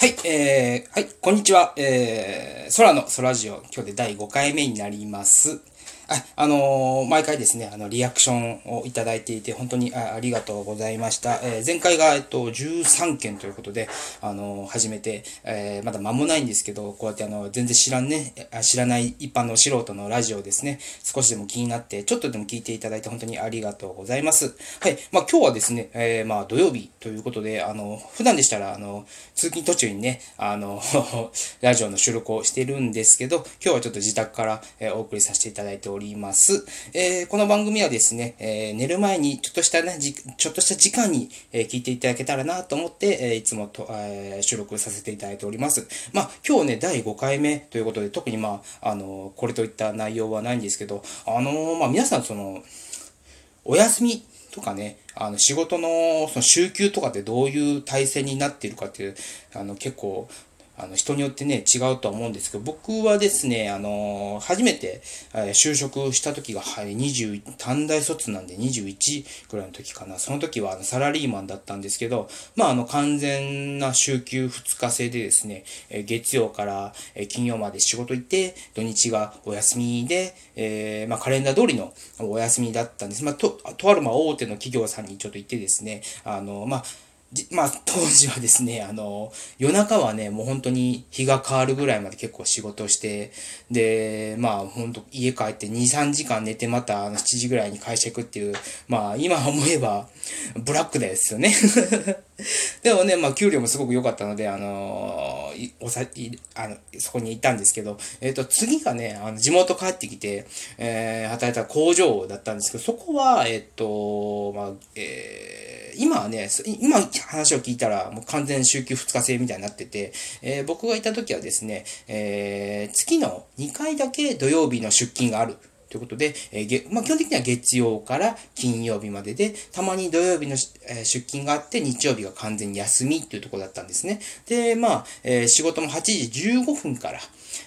はい、えー、はい、こんにちは。えー、空の空ジオ、今日で第5回目になります。あ、あのー、毎回ですね、あの、リアクションをいただいていて、本当にありがとうございました。えー、前回が、えっと、13件ということで、あのー、初めて、え、まだ間もないんですけど、こうやってあの、全然知らんね、知らない一般の素人のラジオですね、少しでも気になって、ちょっとでも聞いていただいて本当にありがとうございます。はい、まあ今日はですね、え、まあ土曜日ということで、あの、普段でしたら、あの、通勤途中にね、あの、ラジオの収録をしてるんですけど、今日はちょっと自宅から、えお送りさせていただいております。おりますえー、この番組はですね、えー、寝る前にちょっとしたね、ちょっとした時間に、え、聞いていただけたらなと思って、えいつもと、え収録させていただいております。まあ、今日ね、第5回目ということで、特にまあ、あのこれといった内容はないんですけど、あのまあ、皆さんその、お休みとかね、あの仕事のその週休とかってどういう体制になっているかっていう、あの結構あの人によってね、違うとは思うんですけど、僕はですね、あの、初めて、え就職した時が、はい、20、短大卒なんで21ぐらいの時かな。その時はあのサラリーマンだったんですけど、まあ、あの、完全な週休2日制でですね、え月曜から金曜まで仕事行って、土日がお休みで、えー、まあ、カレンダー通りのお休みだったんです。まあ、と、とある、まあ、大手の企業さんにちょっと行ってですね、あの、まあ、まあ、当時はですね、あの、夜中はね、もう本当に日が変わるぐらいまで結構仕事をして、で、まあ、本当家帰って2、3時間寝てまた7時ぐらいに会社行くっていう、まあ、今思えば、ブラックですよね。でもね、まあ、給料もすごく良かったので、あのおさ、あの、そこに行ったんですけど、えっ、ー、と、次がね、あの、地元帰ってきて、えー、働いた工場だったんですけど、そこは、えっ、ー、と、まあ、えー今はね、今話を聞いたらもう完全週休2日制みたいになってて、えー、僕がいた時はですね、えー、月の2回だけ土曜日の出勤がある。ということで、えーまあ、基本的には月曜から金曜日までで、たまに土曜日の、えー、出勤があって、日曜日が完全に休みっていうところだったんですね。で、まあ、えー、仕事も8時15分から、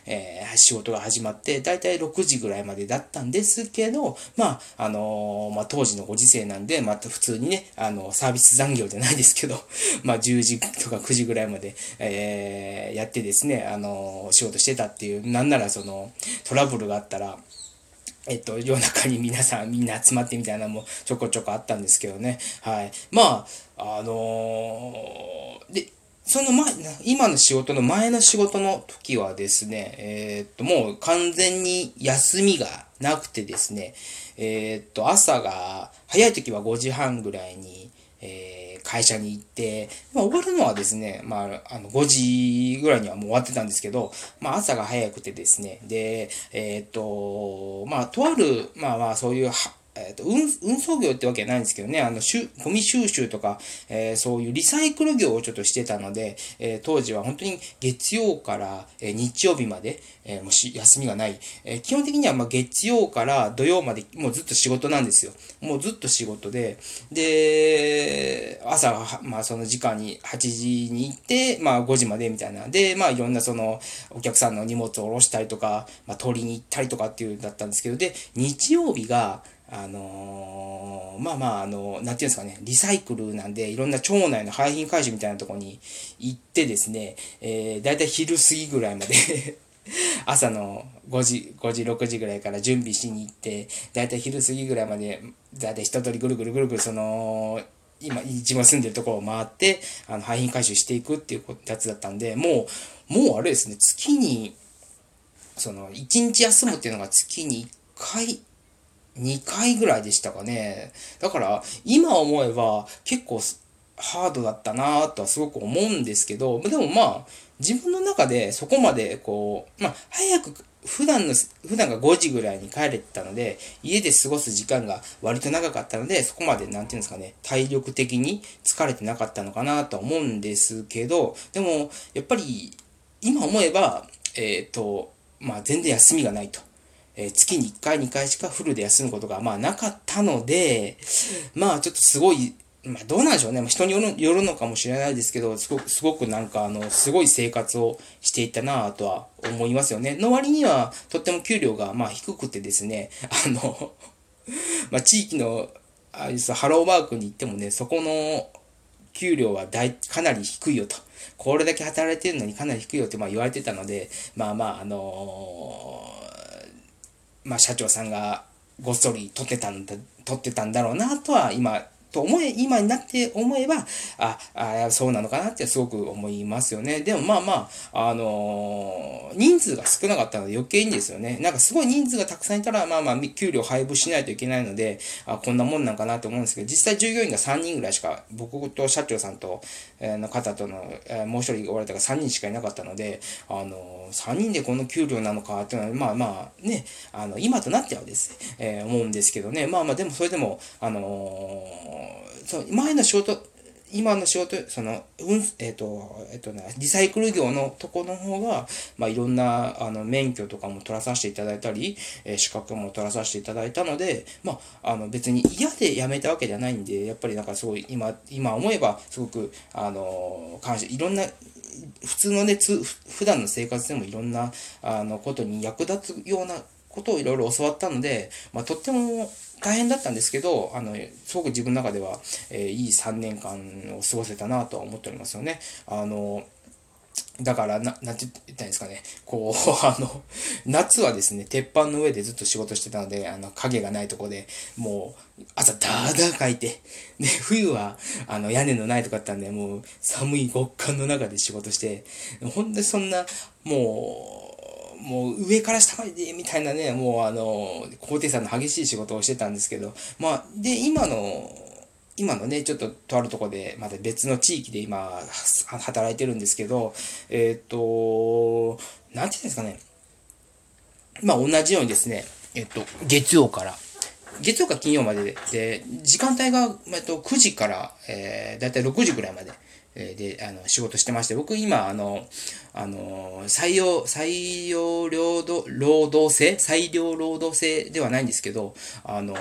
えー、仕事が始まって、だいたい6時ぐらいまでだったんですけど、まあ、あのー、まあ、当時のご時世なんで、また普通にね、あの、サービス残業じゃないですけど、まあ、10時とか9時ぐらいまで、えー、やってですね、あのー、仕事してたっていう、なんならその、トラブルがあったら、えっと、夜中に皆さんみんな集まってみたいなのもちょこちょこあったんですけどね。はい。まあ、あのー、で、その前、今の仕事の前の仕事の時はですね、えー、っと、もう完全に休みがなくてですね、えー、っと、朝が、早い時は5時半ぐらいに、えー、会社に行って、まあ、終わるのはですね、まあ、あの、5時ぐらいにはもう終わってたんですけど、まあ、朝が早くてですね、で、えっと、まあ、とある、まあまあ、そういう、えっ、ー、と、運、運送業ってわけないんですけどね、あの、しゅ、ゴミ収集とか、えー、そういうリサイクル業をちょっとしてたので、えー、当時は本当に月曜から、え、日曜日まで、え、もし、休みがない。え、基本的には、ま、月曜から土曜まで、もうずっと仕事なんですよ。もうずっと仕事で、で、朝は、まあ、その時間に8時に行って、まあ、5時までみたいな。で、まあ、いろんなその、お客さんの荷物を下ろしたりとか、まあ、取りに行ったりとかっていうだったんですけど、で、日曜日が、あのー、まあまあ、あの、なんていうんですかね、リサイクルなんで、いろんな町内の廃品回収みたいなとこに行ってですね、えー、だいたい昼過ぎぐらいまで 朝の5時、5時、6時ぐらいから準備しに行って、だいたい昼過ぎぐらいまで、だいたい一通りぐるぐるぐるぐる、その、今、自分が住んでるところを回って、あの、廃品回収していくっていうやつだったんで、もう、もうあれですね、月に、その、1日休むっていうのが月に1回、2回ぐらいでしたかね。だから、今思えば結構ハードだったなとはすごく思うんですけど、でもまあ、自分の中でそこまでこう、まあ、早く、普段の、普段が5時ぐらいに帰れてたので、家で過ごす時間が割と長かったので、そこまで、なんていうんですかね、体力的に疲れてなかったのかなと思うんですけど、でも、やっぱり、今思えば、えっ、ー、と、まあ、全然休みがないと。えー、月に1回2回しかフルで休むことがまあなかったので、まあちょっとすごい、まあどうなんでしょうね。まあ、人によるよるのかもしれないですけど、すごく、すごくなんかあの、すごい生活をしていたなぁとは思いますよね。の割には、とっても給料がまあ低くてですね、あのまあ地域の、ああいうハローワークに行ってもね、そこの給料は大、かなり低いよと。これだけ働いてるのにかなり低いよってまあ言われてたので、まあまあ、あのー、まあ社長さんがごっそり取ってたんだ、取ってたんだろうなとは今と思え、今になって思えば、あ、あそうなのかなってすごく思いますよね。でもまあまあ、あのー、人数が少なかったので余計にですよね。なんかすごい人数がたくさんいたら、まあまあ、給料配布しないといけないので、あこんなもんなんかなと思うんですけど、実際従業員が3人ぐらいしか、僕と社長さんと、の方との、え、もう一人おられたが3人しかいなかったので、あの、3人でこの給料なのかっていうのは、まあまあ、ね、あの、今となってはですね、えー、思うんですけどね、まあまあ、でもそれでも、あのその前の仕事、今の仕事、その、うん、えっ、ー、と、えっ、ー、とね、リサイクル業のとこの方が、まあ、いろんな、あの、免許とかも取らさせていただいたり、えー、資格も取らさせていただいたので、まあ、あの、別に嫌で辞めたわけじゃないんで、やっぱりなんかすごい、今、今思えば、すごく、あの、感謝、いろんな、普通のね、つ普段の生活でもいろんな、あの、ことに役立つようなことをいろいろ教わったので、まあ、とっても大変だったんですけど、あの、すごく自分の中では、えー、いい3年間を過ごせたなとは思っておりますよね。あの、だから、な、なんて言ったんですかね。こう、あの、夏はですね、鉄板の上でずっと仕事してたので、あの、影がないとこで、もう、朝ダーダーかいて、で、冬は、あの、屋根のないとこだったんで、もう、寒い極寒の中で仕事して、本当にそんな、もう、もう上から下までみたいなね、もうあの、高低差の激しい仕事をしてたんですけど、まあ、で、今の、今のね、ちょっととあるとこで、また別の地域で今、働いてるんですけど、えっ、ー、と、なんていうんですかね。まあ、同じようにですね、えっ、と、月曜から、月曜か金曜までで、時間帯が、えっと、9時から、えー、だいたい6時ぐらいまで。で、あの、仕事してまして、僕今、あの、あの、採用、採用労働、労働制裁量労働制ではないんですけど、あの、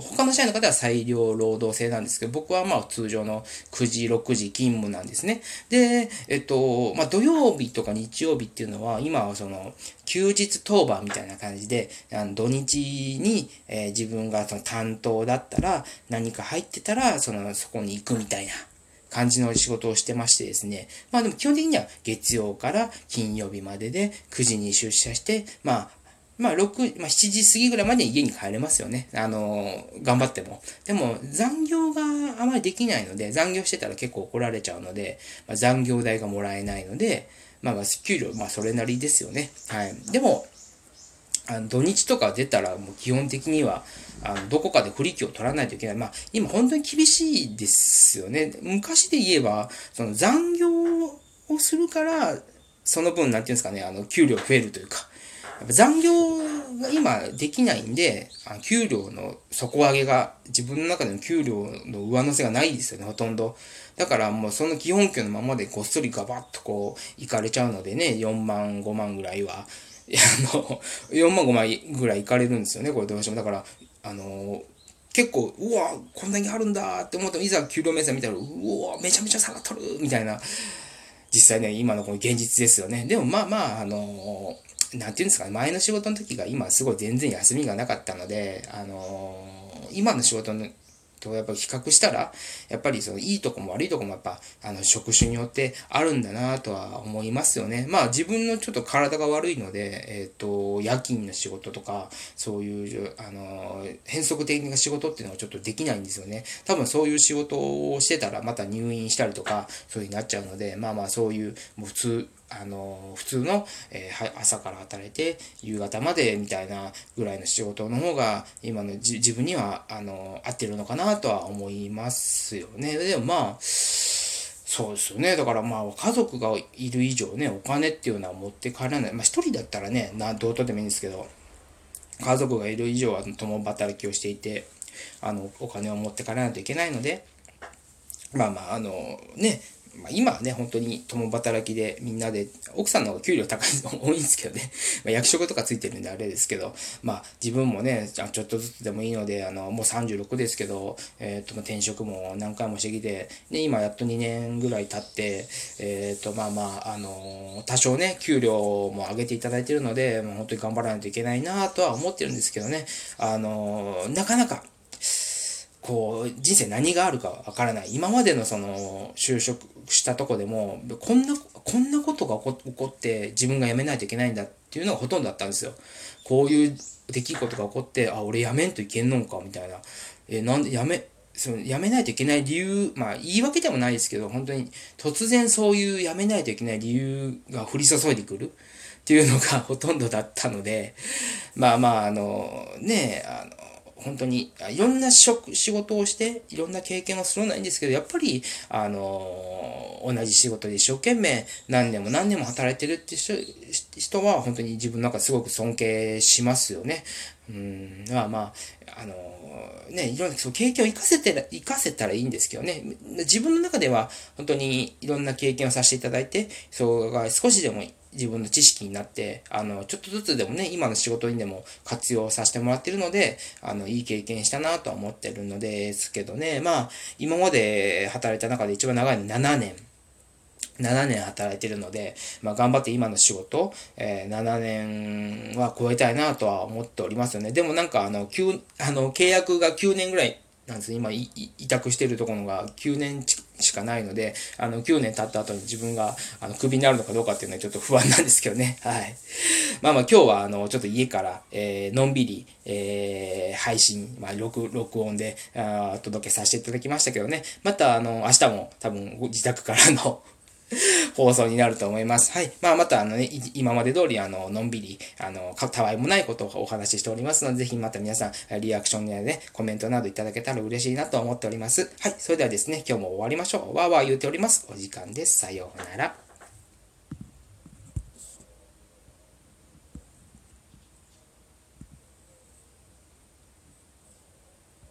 他の社員の方は裁量労働制なんですけど、僕はまあ通常の9時、6時勤務なんですね。で、えっと、まあ土曜日とか日曜日っていうのは、今はその、休日当番みたいな感じで、あの土日に、えー、自分がその担当だったら、何か入ってたら、その、そこに行くみたいな。感じの仕事をしてましてですね。まあでも基本的には月曜から金曜日までで9時に出社して、まあ、まあ、6、まあ、7時過ぎぐらいまで家に帰れますよね。あの頑張っても。でも、残業があまりできないので、残業してたら結構怒られちゃうので、まあ、残業代がもらえないので、まあ、まあ、給料、まあ、それなりですよね。はい。でも、あの土日とか出たらもう基本的にはあのどこかで不利益を取らないといけない。まあ今本当に厳しいですよね。昔で言えばその残業をするからその分なんていうんですかね、あの給料増えるというか。やっぱ残業が今できないんで、あの給料の底上げが自分の中での給料の上乗せがないですよね、ほとんど。だからもうその基本給のままでごっそりガバッとこう、いかれちゃうのでね、4万、5万ぐらいは。あの、4万5万ぐらいいかれるんですよね、これどうしても。だから、あの、結構、うわ、こんなにあるんだって思っていざ給料明細見たら、うわ、めちゃめちゃ下がっとるみたいな、実際ね、今のこの現実ですよね。でもまあまあ、あの、なんていうんですかね、前の仕事の時が今すごい全然休みがなかったので、あの、今の仕事のとやっぱ比較したら、やっぱりそのいいとこも悪いとこもやっぱ、あの、職種によってあるんだなとは思いますよね。まあ自分のちょっと体が悪いので、えっ、ー、と、夜勤の仕事とか、そういう、あの、変則的な仕事っていうのはちょっとできないんですよね。多分そういう仕事をしてたらまた入院したりとか、そういう風になっちゃうので、まあまあそういう、もう普通、あの、普通の、えー、朝から働いて、夕方までみたいなぐらいの仕事の方が、今の自分には、あの、合ってるのかなとは思いますよね。でもまあ、そうですよね。だからまあ、家族がいる以上ね、お金っていうのは持って帰らない。まあ、一人だったらね、な、どうとでもいいんですけど、家族がいる以上は共働きをしていて、あの、お金を持って帰らないといけないので、まあまあ、あの、ね、まあ、今はね、本当に共働きでみんなで、奥さんの給料高いの多いんですけどね、まあ、役職とかついてるんであれですけど、まあ自分もね、ちょっとずつでもいいので、あの、もう36ですけど、えっ、ー、と、転職も何回もしてきて、で、今やっと2年ぐらい経って、えっ、と、まあまあ、あの、多少ね、給料も上げていただいてるので、もう本当に頑張らないといけないなとは思ってるんですけどね、あの、なかなか、こう、人生何があるかわからない。今までのその、就職したとこでも、こんな、こんなことが起こって自分が辞めないといけないんだっていうのがほとんどだったんですよ。こういう出来事が起こって、あ、俺辞めんといけんのか、みたいな。えなんで辞め、その辞めないといけない理由、まあ言い訳でもないですけど、本当に突然そういう辞めないといけない理由が降り注いでくるっていうのがほとんどだったので、まあまあ、あの、ね、あの、本当にいろんな職仕事をしていろんな経験をするのはいいんですけどやっぱりあの同じ仕事で一生懸命何年も何年も働いてるって人は本当に自分の中すごく尊敬しますよね。うんまあまああのね、いろんなそう経験を生かせて生かせたらいいんですけどね、自分の中では本当にいろんな経験をさせていただいて、そうが少しでも自分の知識になって、あの、ちょっとずつでもね、今の仕事にでも活用させてもらってるので、あの、いい経験したなとは思ってるのですけどね、まあ、今まで働いた中で一番長いの7年。7年働いてるので、まあ、頑張って今の仕事、えー、7年は超えたいなとは思っておりますよね。でもなんか、あの、9、あの、契約が9年ぐらいなんです今、委託してるところが9年しかないので、あの、9年経った後に自分が、あの、クビになるのかどうかっていうのはちょっと不安なんですけどね。はい。まあまあ今日は、あの、ちょっと家から、えー、のんびり、えー、配信、まあ、録、録音で、あ届けさせていただきましたけどね。また、あの、明日も多分、自宅からの放送になると思います。はい。まあ、また、あのね、今まで通り、あの、のんびり、あの、たわいもないことをお話ししておりますので、ぜひまた皆さん、リアクションやね、コメントなどいただけたら嬉しいなと思っております。はい。それではですね、今日も終わりましょう。わーわー言うております。お時間です。さようなら。